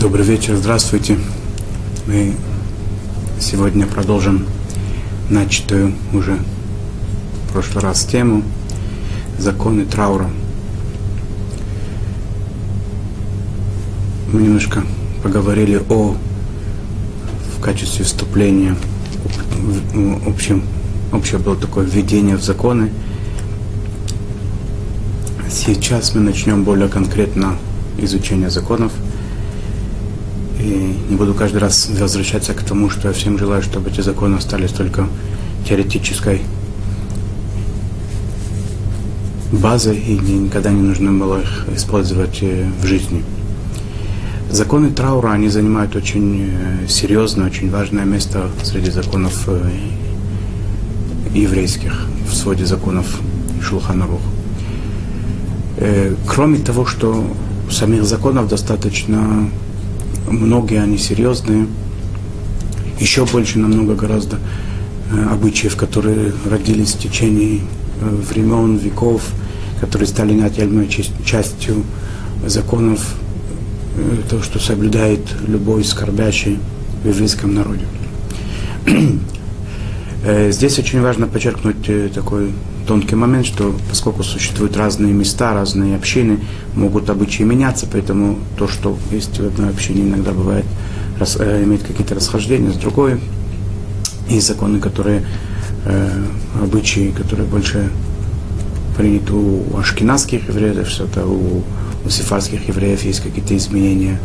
Добрый вечер, здравствуйте. Мы сегодня продолжим начатую уже в прошлый раз тему законы траура. Мы немножко поговорили о в качестве вступления в общем, общее было такое введение в законы. Сейчас мы начнем более конкретно изучение законов – и не буду каждый раз возвращаться к тому, что я всем желаю, чтобы эти законы остались только теоретической базой и никогда не нужно было их использовать э, в жизни. Законы траура, они занимают очень э, серьезное, очень важное место среди законов э, еврейских, в своде законов Шулханарух. Кроме того, что самих законов достаточно многие они серьезные, еще больше намного гораздо э, обычаев, которые родились в течение э, времен, веков, которые стали неотъемлемой частью законов, э, то, что соблюдает любой скорбящий в еврейском народе. Здесь очень важно подчеркнуть такой тонкий момент, что поскольку существуют разные места, разные общины, могут обычаи меняться, поэтому то, что есть в одной общине, иногда бывает, рас, э, имеет какие-то расхождения с другой. И законы, которые, э, обычаи, которые больше приняты у ашкенадских евреев, что-то у, у сифарских евреев есть какие-то изменения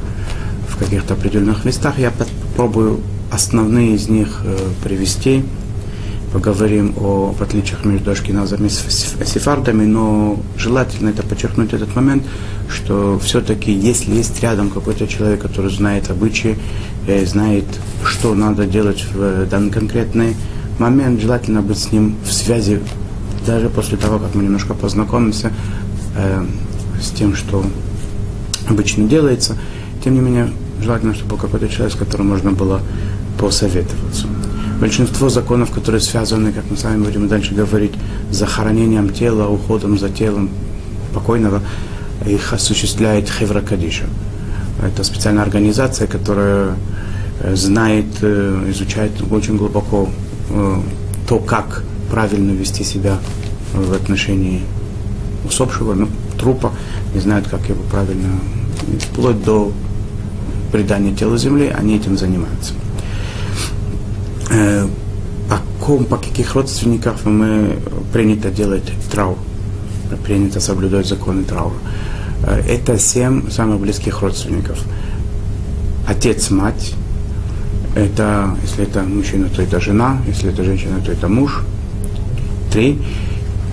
в каких-то определенных местах. Я попробую основные из них э, привести поговорим о отличиях между ашкеназами и сефардами, но желательно это подчеркнуть этот момент, что все-таки если есть рядом какой-то человек, который знает обычаи, э, знает, что надо делать в данный конкретный момент, желательно быть с ним в связи, даже после того, как мы немножко познакомимся э, с тем, что обычно делается. Тем не менее, желательно, чтобы был какой-то человек, с которым можно было посоветоваться большинство законов, которые связаны, как мы с вами будем дальше говорить, с захоронением тела, уходом за телом покойного, их осуществляет Хевра Кадиша. Это специальная организация, которая э, знает, э, изучает очень глубоко э, то, как правильно вести себя в отношении усопшего, ну, трупа, не знают, как его правильно, вплоть до предания тела земли, они этим занимаются по ком, по каких родственников мы принято делать траур, принято соблюдать законы траура. Э, это семь самых близких родственников. Отец, мать, это, если это мужчина, то это жена, если это женщина, то это муж. Три.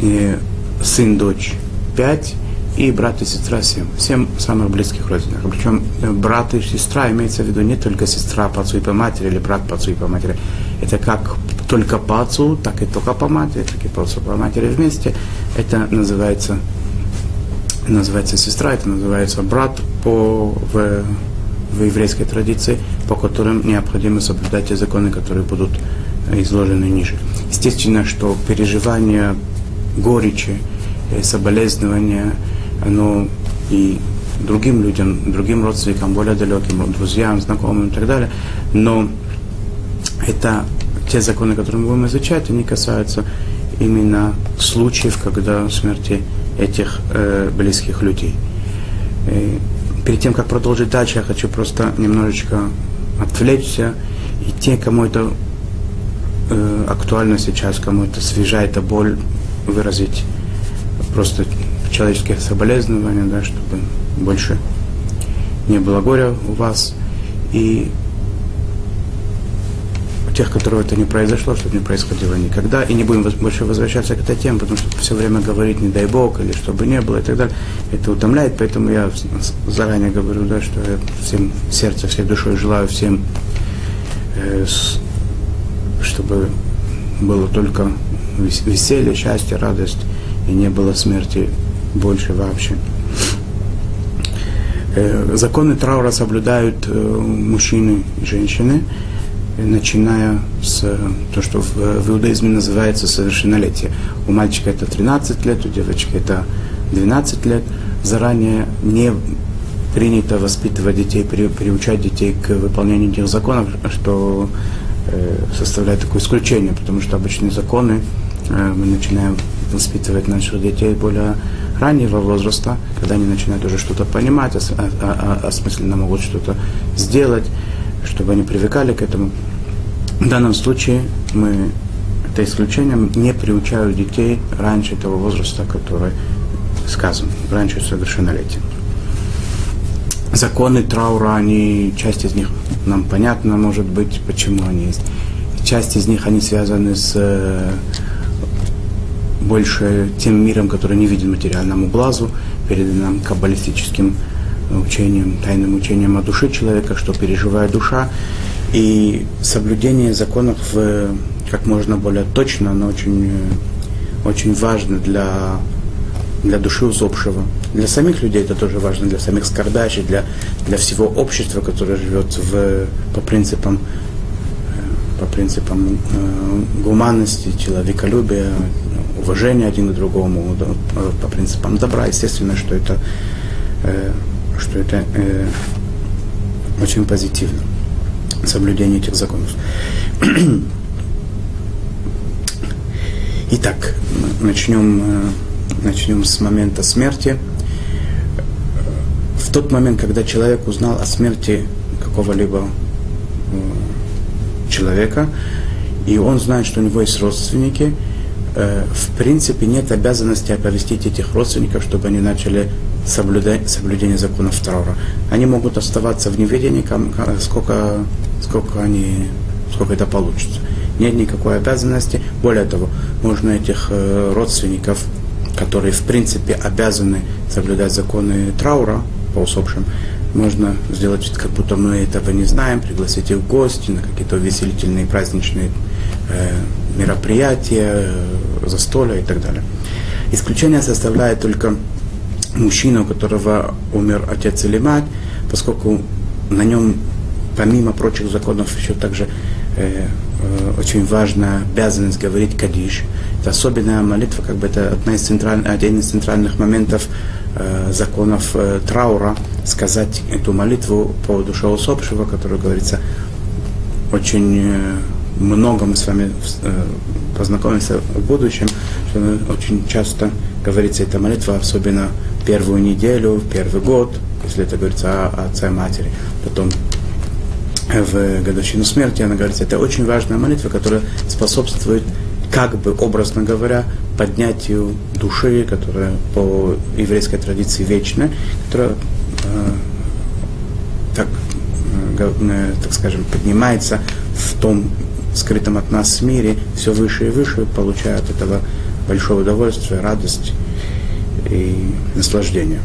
И сын, дочь, пять и брат и сестра семь. Семь самых близких родственников. Причем э, брат и сестра имеется в виду не только сестра по отцу и по матери или брат по отцу и по матери. Это как только по отцу, так и только по матери, так и по по матери вместе. Это называется, называется сестра, это называется брат по, в, в еврейской традиции, по которым необходимо соблюдать те законы, которые будут изложены ниже. Естественно, что переживание горечи, э, соболезнования, оно и другим людям, другим родственникам, более далеким, друзьям, знакомым и так далее. Но это те законы, которые мы будем изучать, они касаются именно случаев, когда смерти этих э, близких людей. И перед тем, как продолжить дальше, я хочу просто немножечко отвлечься. И те, кому это э, актуально сейчас, кому это свежа эта боль, выразить просто человеческих соболезнования, да, чтобы больше не было горя у вас. И тех, которых это не произошло, чтобы не происходило никогда. И не будем больше возвращаться к этой теме, потому что все время говорить не дай Бог, или чтобы не было, и так далее. Это утомляет, поэтому я заранее говорю, да, что я всем сердцем, всей душой желаю всем, э, чтобы было только веселье, счастье, радость, и не было смерти больше вообще. Э, законы траура соблюдают э, мужчины и женщины, начиная с то, что в, в иудаизме называется совершеннолетие. У мальчика это 13 лет, у девочки это 12 лет. Заранее не принято воспитывать детей, при, приучать детей к выполнению этих законов, что э, составляет такое исключение, потому что обычные законы э, мы начинаем воспитывать наших детей более раннего возраста, когда они начинают уже что-то понимать, ос, осмысленно могут что-то сделать, чтобы они привыкали к этому. В данном случае мы это исключением не приучают детей раньше того возраста, который сказан, раньше совершеннолетия. Законы траура, они, часть из них нам понятно, может быть, почему они есть. Часть из них, они связаны с э, больше тем миром, который не виден материальному глазу, перед нам каббалистическим учением, тайным учением о душе человека, что переживает душа. И соблюдение законов в, как можно более точно, оно очень, очень важно для, для души усопшего. Для самих людей это тоже важно, для самих скордачей, для, для всего общества, которое живет в, по принципам по принципам э, гуманности, человеколюбия, уважения один к другому, да, по принципам добра. Естественно, что это, э, что это э, очень позитивно соблюдение этих законов. Итак, начнем, э, начнем с момента смерти. В тот момент, когда человек узнал о смерти какого-либо э, человека, и он знает, что у него есть родственники, э, в принципе нет обязанности оповестить этих родственников, чтобы они начали соблюдать, соблюдение законов траура. Они могут оставаться в неведении, сколько сколько, они, сколько это получится. Нет никакой обязанности. Более того, можно этих э, родственников, которые в принципе обязаны соблюдать законы траура по усопшим, можно сделать как будто мы этого не знаем, пригласить их в гости на какие-то веселительные праздничные э, мероприятия, э, застолья и так далее. Исключение составляет только мужчина, у которого умер отец или мать, поскольку на нем помимо прочих законов, еще также э, э, очень важная обязанность говорить кадиш. Это особенная молитва, как бы это одна из централь, один из центральных моментов э, законов э, траура, сказать эту молитву по душе усопшего, которая говорится очень э, много мы с вами э, познакомимся в будущем, что очень часто говорится эта молитва, особенно первую неделю, первый год, если это говорится о отце и матери. Потом в годовщину смерти, она говорит, это очень важная молитва, которая способствует, как бы образно говоря, поднятию души, которая по еврейской традиции вечная, которая э, так, э, так скажем, поднимается в том скрытом от нас мире все выше и выше, получая от этого большое удовольствие, радость и наслаждение.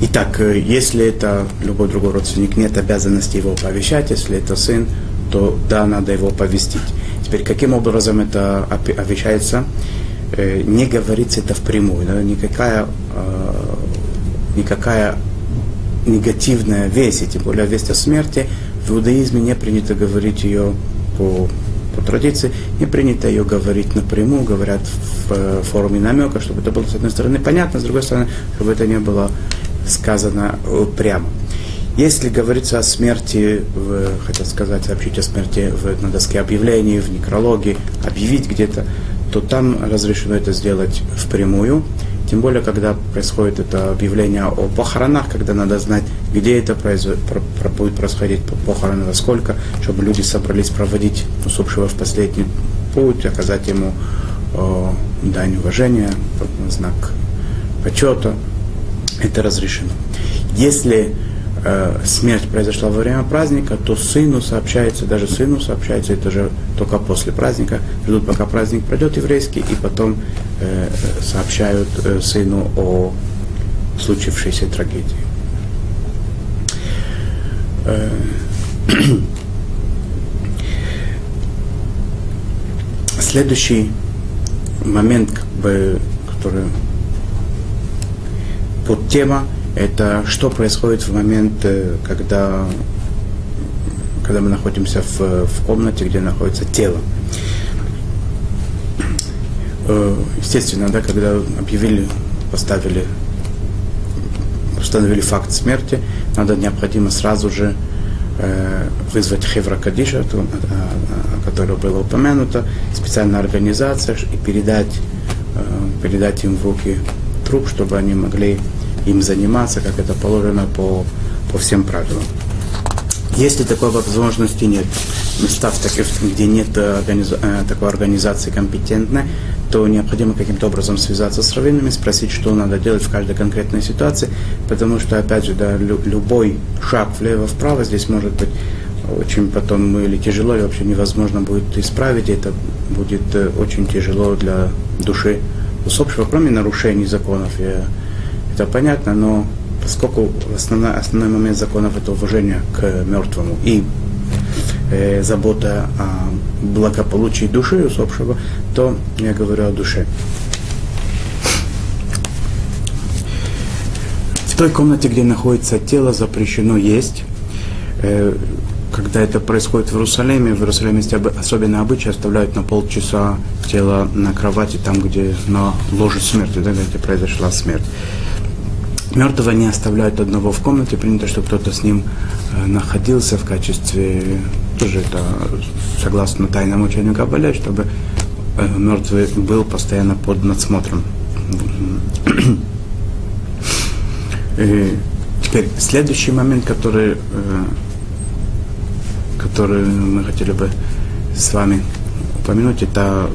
Итак, э, если это любой другой родственник, нет обязанности его оповещать. Если это сын, то да, надо его оповестить. Теперь, каким образом это оповещается? Э, не говорится это впрямую. Да? Никакая, э, никакая негативная весть, и тем более весть о смерти, в иудаизме не принято говорить ее по, по традиции, не принято ее говорить напрямую, говорят в форме намека, чтобы это было, с одной стороны, понятно, с другой стороны, чтобы это не было сказано э, прямо. Если говорится о смерти, в, сказать, сообщить о смерти на доске объявлений, в некрологии, объявить где-то, то там разрешено это сделать впрямую. Тем более, когда происходит это объявление о похоронах, когда надо знать, где это будет происходить похороны, во сколько, чтобы люди собрались проводить усопшего в последний путь, оказать ему э, дань уважения, знак почета, это разрешено. Если э, смерть произошла во время праздника, то сыну сообщается, даже сыну сообщается, это же только после праздника, ждут, пока праздник пройдет еврейский, и потом э, сообщают э, сыну о случившейся трагедии. Э, следующий момент, как бы, который подтема – это что происходит в момент, э, когда, когда мы находимся в, в комнате, где находится тело. Э, естественно, да, когда объявили, поставили, установили факт смерти, надо необходимо сразу же э, вызвать Хевра Кадиша, о котором было упомянуто, специальная организация, и передать, передать им в руки труп, чтобы они могли им заниматься, как это положено по, по всем правилам. Если такой возможности нет, места, в таких, где нет э, организа- э, такой организации компетентной, то необходимо каким-то образом связаться с раввинами, спросить, что надо делать в каждой конкретной ситуации, потому что, опять же, да, лю- любой шаг влево-вправо здесь может быть очень потом или тяжело, или вообще невозможно будет исправить, и это будет э, очень тяжело для души усопшего, кроме нарушений законов. Я, это понятно, но поскольку основной, основной момент законов это уважение к мертвому и э, забота о благополучии души усопшего, то я говорю о душе. В той комнате, где находится тело, запрещено есть. Э, когда это происходит в Иерусалиме, в Иерусалиме есть особенно обычай, оставляют на полчаса тело на кровати, там, где на ложе смерти, да, где произошла смерть. Мертвого не оставляют одного в комнате, принято, что кто-то с ним э, находился в качестве, тоже это согласно тайному учению Кабаля, чтобы э, мертвый был постоянно под надсмотром. И теперь следующий момент, который, который мы хотели бы с вами упомянуть, это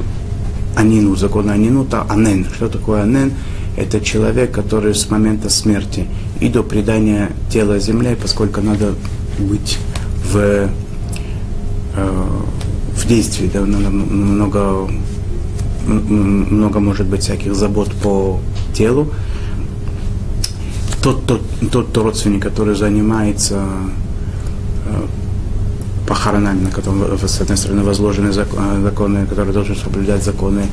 Анину, закон Анину, это Анен. Что такое Анен? это человек, который с момента смерти и до предания тела земле, поскольку надо быть в, э, в действии, да, много, много может быть всяких забот по телу. Тот, тот, тот, тот родственник, который занимается э, похоронами, на котором, с одной стороны, возложены законы, который должен соблюдать законы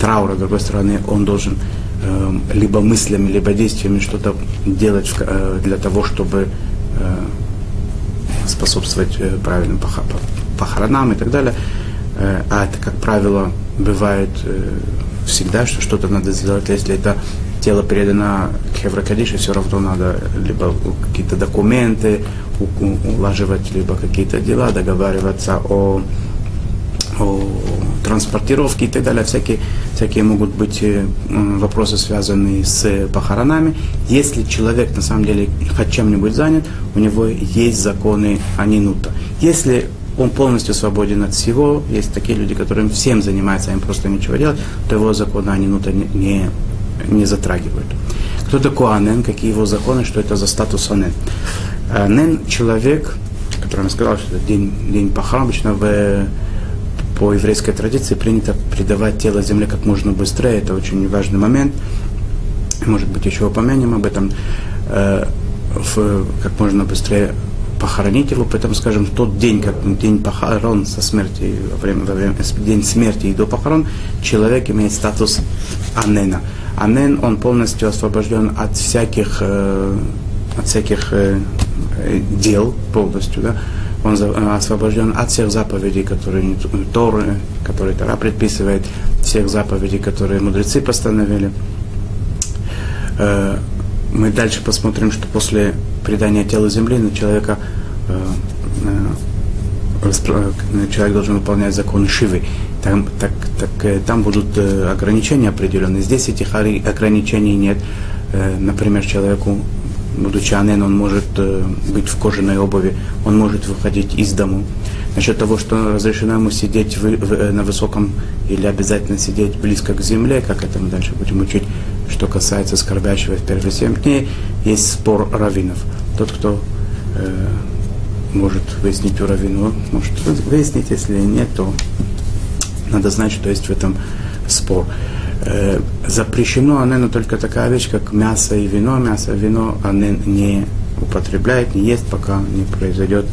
траура, с другой стороны, он должен Эм, либо мыслями, либо действиями что-то делать э, для того, чтобы э, способствовать э, правильным похоронам и так далее. А это, как правило, бывает всегда, что что-то надо сделать, если это тело передано к Еврокадише, все равно надо либо какие-то документы улаживать, либо какие-то дела, договариваться о о транспортировке и так далее. Всякие, всякие могут быть э, вопросы, связанные с похоронами. Если человек на самом деле хоть чем-нибудь занят, у него есть законы Анинута. Если он полностью свободен от всего, есть такие люди, которые всем занимаются, им просто ничего делать, то его законы Анинута не, не, не затрагивают. Кто такой Анен, какие его законы, что это за статус Анен? Анен – человек, который сказал, что это день, день похорон, обычно в по еврейской традиции принято предавать тело земле как можно быстрее. Это очень важный момент. Может быть, еще упомянем об этом. Э, в, как можно быстрее похоронить его, поэтому, скажем, в тот день, как день похорон со смерти, во время, во время, день смерти и до похорон, человек имеет статус анена. Анен, он полностью освобожден от всяких, э, от всяких э, дел полностью, да, он э, освобожден от всех заповедей, которые Торы, которые Тора предписывает, всех заповедей, которые мудрецы постановили. Э, мы дальше посмотрим, что после предания тела земли на человека э, человек должен выполнять законы Шивы. Там, так, так, там будут ограничения определенные. Здесь этих ограничений нет. Например, человеку будучи анен, он может э, быть в кожаной обуви, он может выходить из дому. Насчет того, что разрешено ему сидеть в, в, э, на высоком или обязательно сидеть близко к земле, как это мы дальше будем учить, что касается скорбящего в первые семь дней, есть спор раввинов. Тот, кто э, может выяснить у раввина, может выяснить, если нет, то надо знать, что есть в этом спор. Э, запрещено анену только такая вещь, как мясо и вино. Мясо и вино анен не употребляет, не ест, пока не произойдет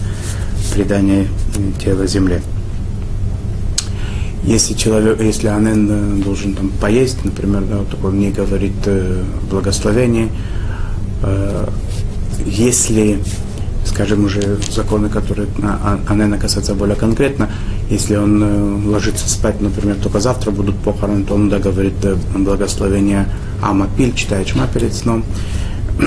предание тела земле. Если человек, если анен э, должен там поесть, например, да, вот он не говорит э, благословение, э, если, скажем, уже законы, которые анена касаются более конкретно, если он э, ложится спать, например, только завтра будут похороны, то он да, говорит э, благословение Амапиль, читает Шма перед сном.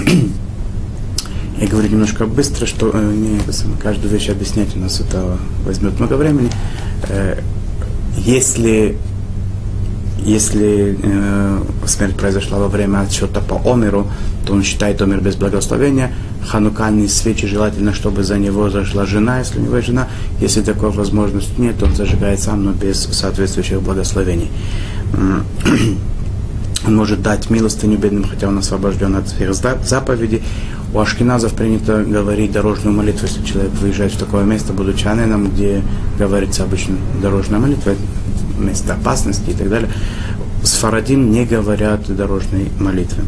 Я говорю немножко быстро, что э, не, каждую вещь объяснять у нас это возьмет много времени. Если если смерть произошла во время отсчета по Омеру, то он считает Омер без благословения. Ханукальные свечи желательно, чтобы за него зашла жена, если у него жена. Если такой возможности нет, он зажигает сам, но без соответствующих благословений. Он может дать милостыню бедным, хотя он освобожден от всех заповедей. У ашкеназов принято говорить дорожную молитву, если человек выезжает в такое место, будучи аненом, где говорится обычно дорожная молитва, место опасности и так далее. С Фарадим не говорят дорожной молитвы.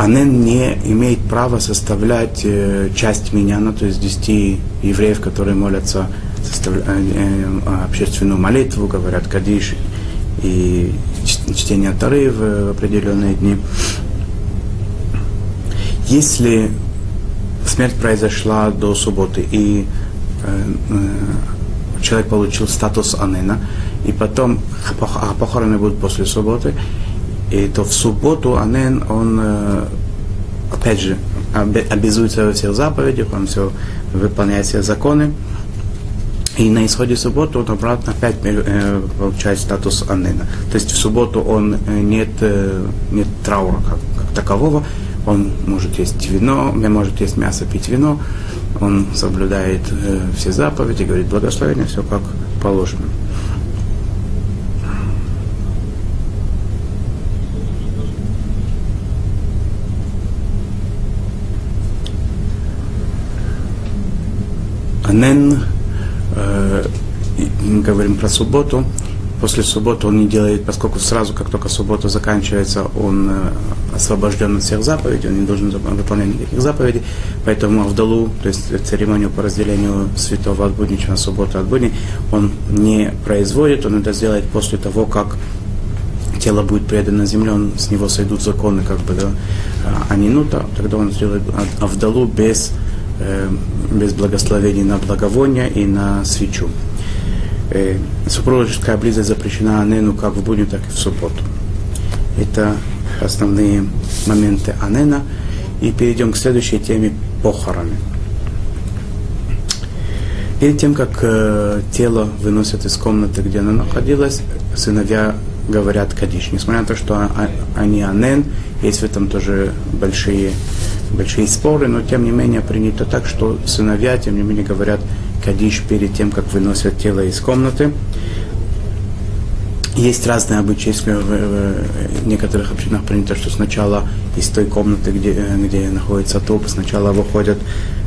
Анен не имеет права составлять э, часть миняна, то есть 10 евреев, которые молятся э, э, общественную молитву, говорят кадиш и чтение Тары в определенные дни. Если смерть произошла до субботы, и человек получил статус Анена, и потом а похороны будут после субботы, и то в субботу Анен, он, опять же, обязуется во всех заповедях, он все выполняет все законы, и на исходе субботы он обратно опять э, получает статус Анена. То есть в субботу он э, нет, э, нет траура как, как такового, он может есть вино, может есть мясо, пить вино, он соблюдает все заповеди, говорит благословение, все как положено. Анен, э, мы говорим про субботу, после субботы он не делает, поскольку сразу, как только суббота заканчивается, он э, освобожден от всех заповедей, он не должен выполнять никаких заповедей, поэтому Авдалу, то есть церемонию по разделению святого от буднича на субботу от будни, он не производит, он это сделает после того, как тело будет предано земле, он, с него сойдут законы, как бы, да, а не нута, тогда он сделает Авдалу без, без благословений на благовоние и на свечу э, супружеская близость запрещена Анену как в будню, так и в субботу. Это основные моменты Анена. И перейдем к следующей теме похороны. Перед тем, как э, тело выносят из комнаты, где оно находилось, сыновья говорят Кадиш. Несмотря на то, что а, они Анен, есть в этом тоже большие, большие споры, но тем не менее принято так, что сыновья, тем не менее, говорят кадиш перед тем, как выносят тело из комнаты. Есть разные обычаи, если в, некоторых общинах принято, что сначала из той комнаты, где, где находится труп, сначала выходят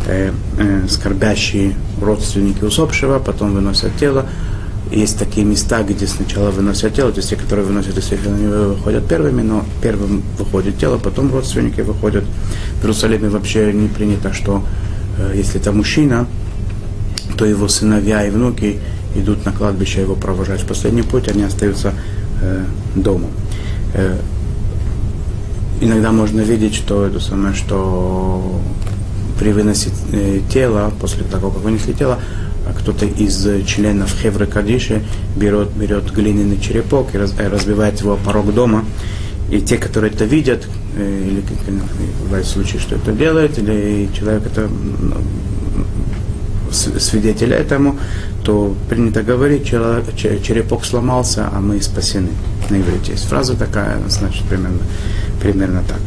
э, э, скорбящие родственники усопшего, потом выносят тело. Есть такие места, где сначала выносят тело, то есть те, которые выносят из они выходят первыми, но первым выходит тело, потом родственники выходят. В Иерусалиме вообще не принято, что э, если это мужчина, то его сыновья и внуки идут на кладбище его провожать в последний путь, они остаются э, дома. Э, иногда можно видеть, что это самое, что при выносе э, тела, после того, как вынесли тело, кто-то из членов Хевры Кадиши берет, берет глиняный черепок и э, разбивает его порог дома. И те, которые это видят, э, или бывает случай, что это делает, или человек это свидетель этому, то принято говорить, черепок сломался, а мы спасены. На иврите есть фраза такая, значит примерно, примерно так.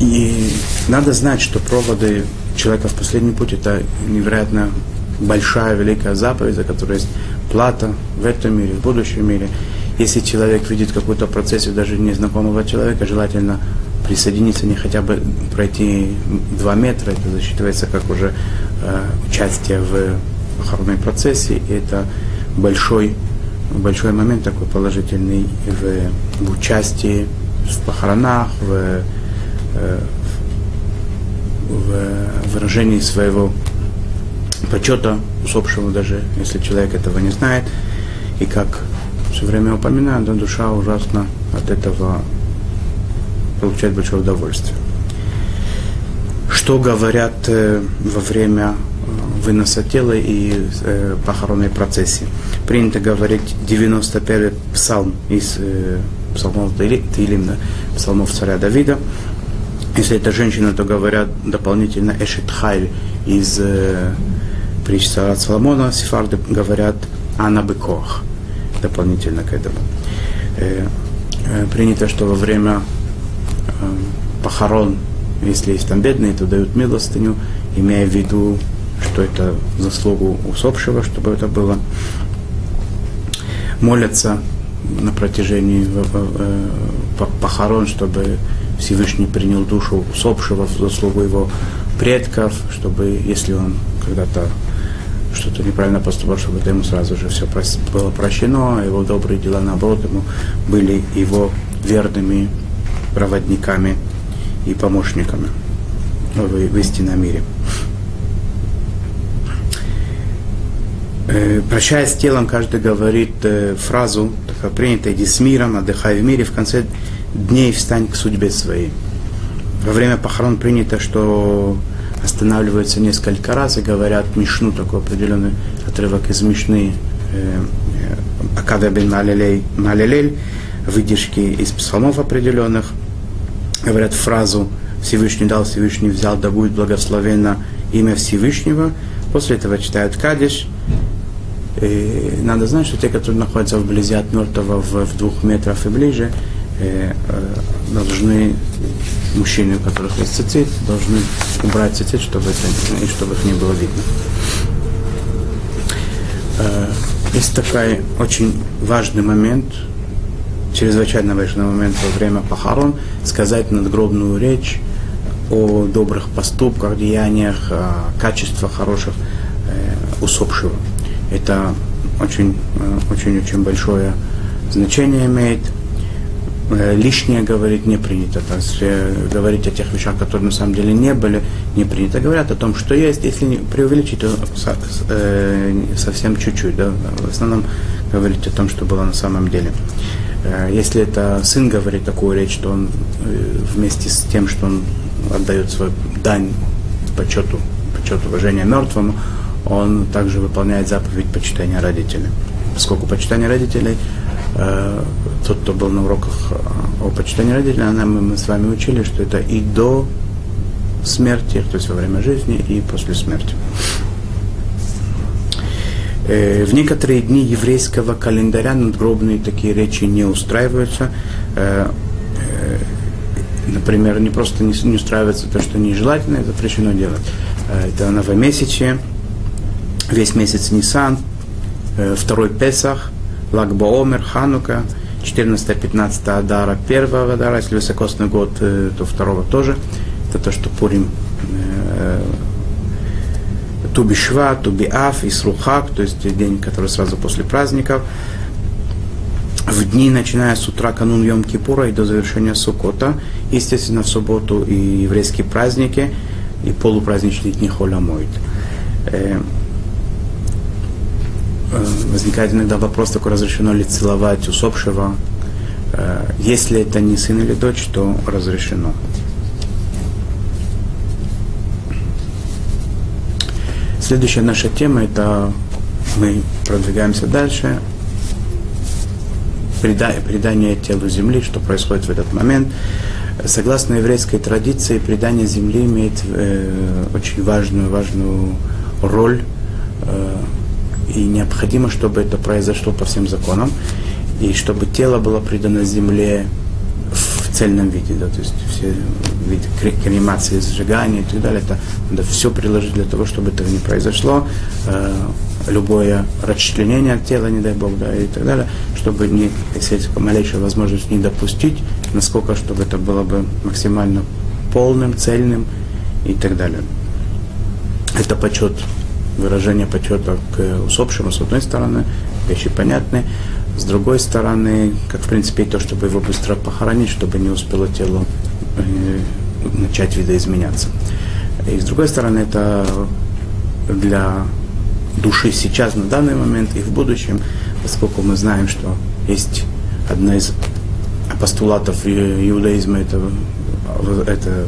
И надо знать, что проводы человека в последний путь это невероятно большая, великая заповедь, за которой есть плата в этом мире, в будущем мире. Если человек видит какую-то процессию даже незнакомого человека, желательно присоединиться, не хотя бы пройти два метра, это засчитывается как уже э, участие в похоронной процессе, и это большой, большой момент такой положительный в, в участии в похоронах, в, э, в выражении своего почета усопшему, даже если человек этого не знает. И как все время упоминаю, да, душа ужасно от этого получает большое удовольствие. Что говорят э, во время, выноса тела и э, похоронной процессии. Принято говорить 91-й псалм из э, псалмов Таилим, да, псалмов царя Давида. Если это женщина, то говорят дополнительно Эшет Хайль из э, притч царя Соломона. Сефарды говорят Анна Бекох дополнительно к этому. Э, э, принято, что во время э, похорон, если есть там бедные, то дают милостыню, имея в виду, что это заслугу усопшего, чтобы это было. Молятся на протяжении похорон, чтобы Всевышний принял душу усопшего в заслугу его предков, чтобы, если он когда-то что-то неправильно поступал, чтобы это ему сразу же все было прощено, а его добрые дела, наоборот, ему были его верными проводниками и помощниками в, в истинном мире. Э, прощаясь с телом, каждый говорит э, фразу, такая принятая, иди с миром, отдыхай в мире, в конце дней встань к судьбе своей. Во время похорон принято, что останавливаются несколько раз и говорят Мишну, такой определенный отрывок из Мишны э, Акада бен Малелель, выдержки из псалмов определенных, говорят фразу Всевышний дал, Всевышний взял, да будет благословено имя Всевышнего. После этого читают Кадиш. И надо знать, что те, которые находятся вблизи от мертвого в, в двух метрах и ближе, э, э, должны мужчины, у которых есть цицит, должны убрать цицит, чтобы, это, чтобы их не было видно. Э, есть такой очень важный момент, чрезвычайно важный момент во время похорон, сказать надгробную речь о добрых поступках, деяниях, качествах хороших э, усопшего. Это очень-очень-очень э, большое значение имеет – Э, лишнее говорить не принято. То есть э, говорить о тех вещах, которые на самом деле не были, не принято. Говорят о том, что есть, если не преувеличить, то э, совсем чуть-чуть. Да? В основном говорить о том, что было на самом деле. Э, если это сын говорит такую речь, то он э, вместе с тем, что он отдает свою дань почету, почету уважения мертвому, он также выполняет заповедь почитания родителей. Поскольку почитание родителей Э, тот, кто был на уроках э, о почитании родителей, она, мы, с вами учили, что это и до смерти, то есть во время жизни, и после смерти. Э, в некоторые дни еврейского календаря надгробные такие речи не устраиваются. Например, не просто не, не устраивается то, что нежелательно, это запрещено делать. Это новомесячие, весь месяц Нисан, второй Песах – Лагбоомер, Ханука, 14-15 Адара, первого Адара, если высокосный год, э, то второго тоже. Это то, что Пурим э, Тубишва, Тубиаф, Исрухак, то есть день, который сразу после праздников. В дни, начиная с утра канун Йом Кипура и до завершения Сукота, естественно, в субботу и еврейские праздники, и полупраздничные дни Холя Моид. Э, возникает иногда вопрос такой, разрешено ли целовать усопшего. Э, если это не сын или дочь, то разрешено. Следующая наша тема это мы продвигаемся дальше. Предание телу земли, что происходит в этот момент. Согласно еврейской традиции, предание земли имеет э, очень важную, важную роль э, и необходимо, чтобы это произошло по всем законам, и чтобы тело было предано земле в цельном виде, да, то есть все виды кремации, сжигания и так далее, это надо все приложить для того, чтобы этого не произошло, э, любое расчленение тела, не дай бог, да, и так далее, чтобы не, если есть малейшая возможность не допустить, насколько, чтобы это было бы максимально полным, цельным и так далее. Это почет выражение почета к усопшему, с одной стороны, вещи понятны, с другой стороны, как в принципе и то, чтобы его быстро похоронить, чтобы не успело тело э, начать видоизменяться. И с другой стороны, это для души сейчас, на данный момент и в будущем, поскольку мы знаем, что есть одна из постулатов иудаизма, это, это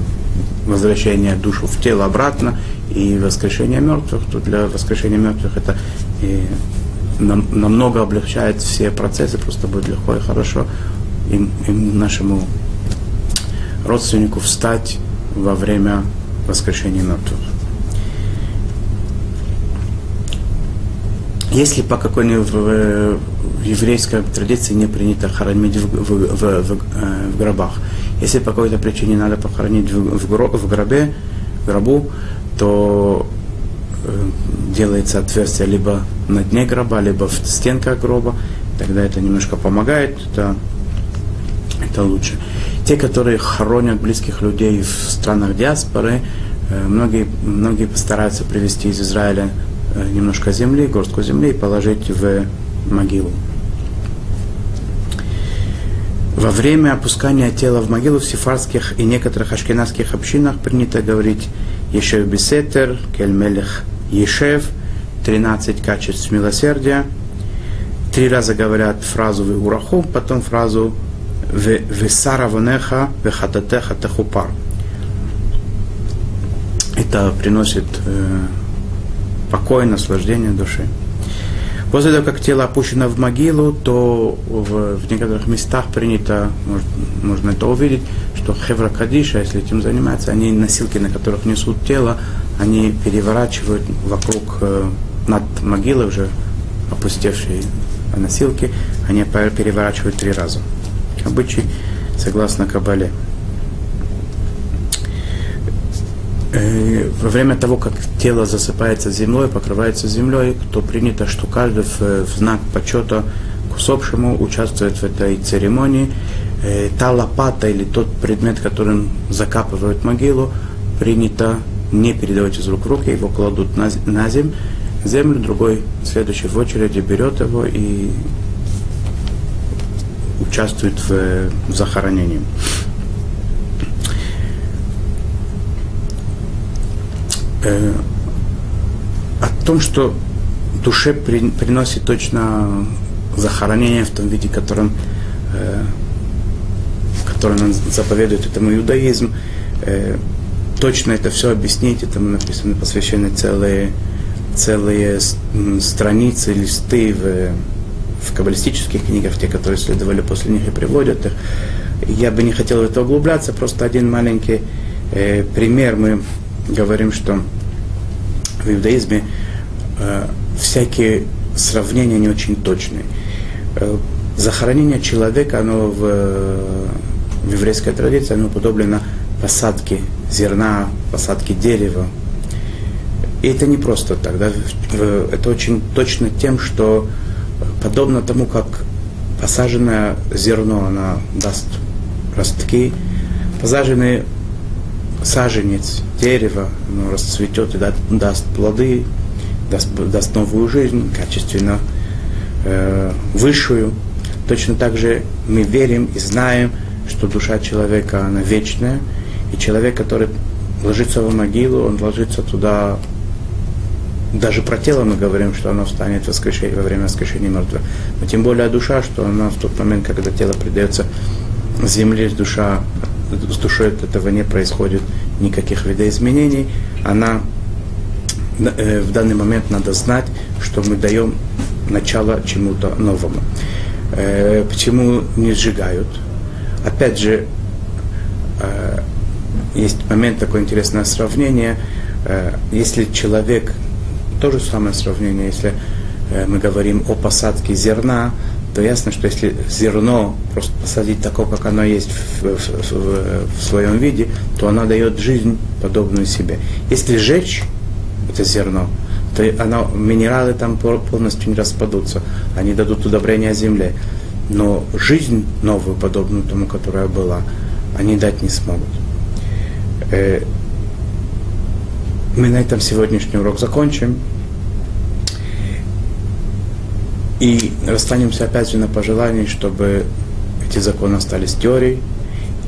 возвращение душу в тело обратно и воскрешение мертвых, то для воскрешения мертвых это и нам, намного облегчает все процессы, просто будет легко и хорошо им, им нашему родственнику встать во время воскрешения мертвых. Если по какой-нибудь в, в еврейской традиции не принято хоронить в, в, в, в, в гробах, если по какой-то причине надо похоронить в, в, гро, в гробе, в гробу, то э, делается отверстие либо на дне гроба, либо в стенках гроба, тогда это немножко помогает, это, это лучше. Те, которые хоронят близких людей в странах диаспоры, э, многие, многие постараются привезти из Израиля Э, немножко земли, горстку земли и положить в могилу. Во время опускания тела в могилу в сефарских и некоторых ашкенадских общинах принято говорить Ешев Бесетер, Кельмелех Ешев, 13 качеств милосердия. Три раза говорят фразу «Веураху», потом фразу «Весара ванеха, вехататеха техупар». Это приносит э, покой, наслаждение души. После того, как тело опущено в могилу, то в, в некоторых местах принято, может, можно это увидеть, что Хевра Кадиша, если этим занимается, они носилки, на которых несут тело, они переворачивают вокруг, э, над могилой уже опустевшие носилки, они переворачивают три раза. Обычай согласно Кабале. Э, во время того, как тело засыпается землей, покрывается землей, то принято, что каждый в, в знак почета к усопшему участвует в этой церемонии. Э, та лопата или тот предмет, которым закапывают могилу, принято не передавать из рук в руки, его кладут на, на землю, землю, другой, следующий в очереди, берет его и участвует в, в захоронении. Э, о том, что душе при, приносит точно захоронение в том виде, которым, э, которым он заповедует этому иудаизм. Э, точно это все объяснить, этому написаны посвящены целые, целые страницы, листы в, в каббалистических книгах, те, которые следовали после них и приводят их. Я бы не хотел в это углубляться, просто один маленький э, пример мы говорим, что в иудаизме э, всякие сравнения не очень точные. Э, захоронение человека, оно в, в еврейской традиции, оно подоблено посадке зерна, посадке дерева. И это не просто так, да? это очень точно тем, что подобно тому, как посаженное зерно, оно даст ростки, посаженные саженец дерева, оно расцветет и даст, даст плоды, даст, даст новую жизнь, качественно э, высшую. Точно так же мы верим и знаем, что душа человека, она вечная, и человек, который ложится в могилу, он ложится туда, даже про тело мы говорим, что оно встанет воскрешение, во время воскрешения мертвых. Но тем более душа, что она в тот момент, когда тело предается земле, душа с душой от этого не происходит никаких видоизменений, она э, в данный момент надо знать, что мы даем начало чему-то новому. Э, почему не сжигают? Опять же, э, есть момент такое интересное сравнение. Если человек, то же самое сравнение, если мы говорим о посадке зерна, то ясно, что если зерно просто посадить такое, как оно есть в, в, в, в своем виде, то оно дает жизнь, подобную себе. Если сжечь это зерно, то оно, минералы там полностью не распадутся, они дадут удобрение земле. Но жизнь новую, подобную тому, которая была, они дать не смогут. Э, мы на этом сегодняшний урок закончим. И расстанемся опять же на пожелании, чтобы эти законы остались теорией,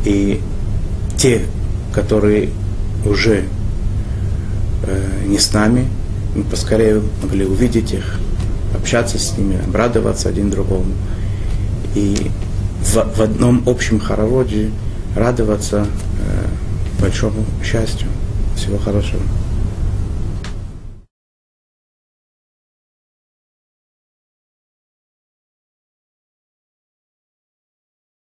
и те, которые уже э, не с нами, мы поскорее могли увидеть их, общаться с ними, обрадоваться один другому. И в, в одном общем хороводе радоваться э, большому счастью. Всего хорошего.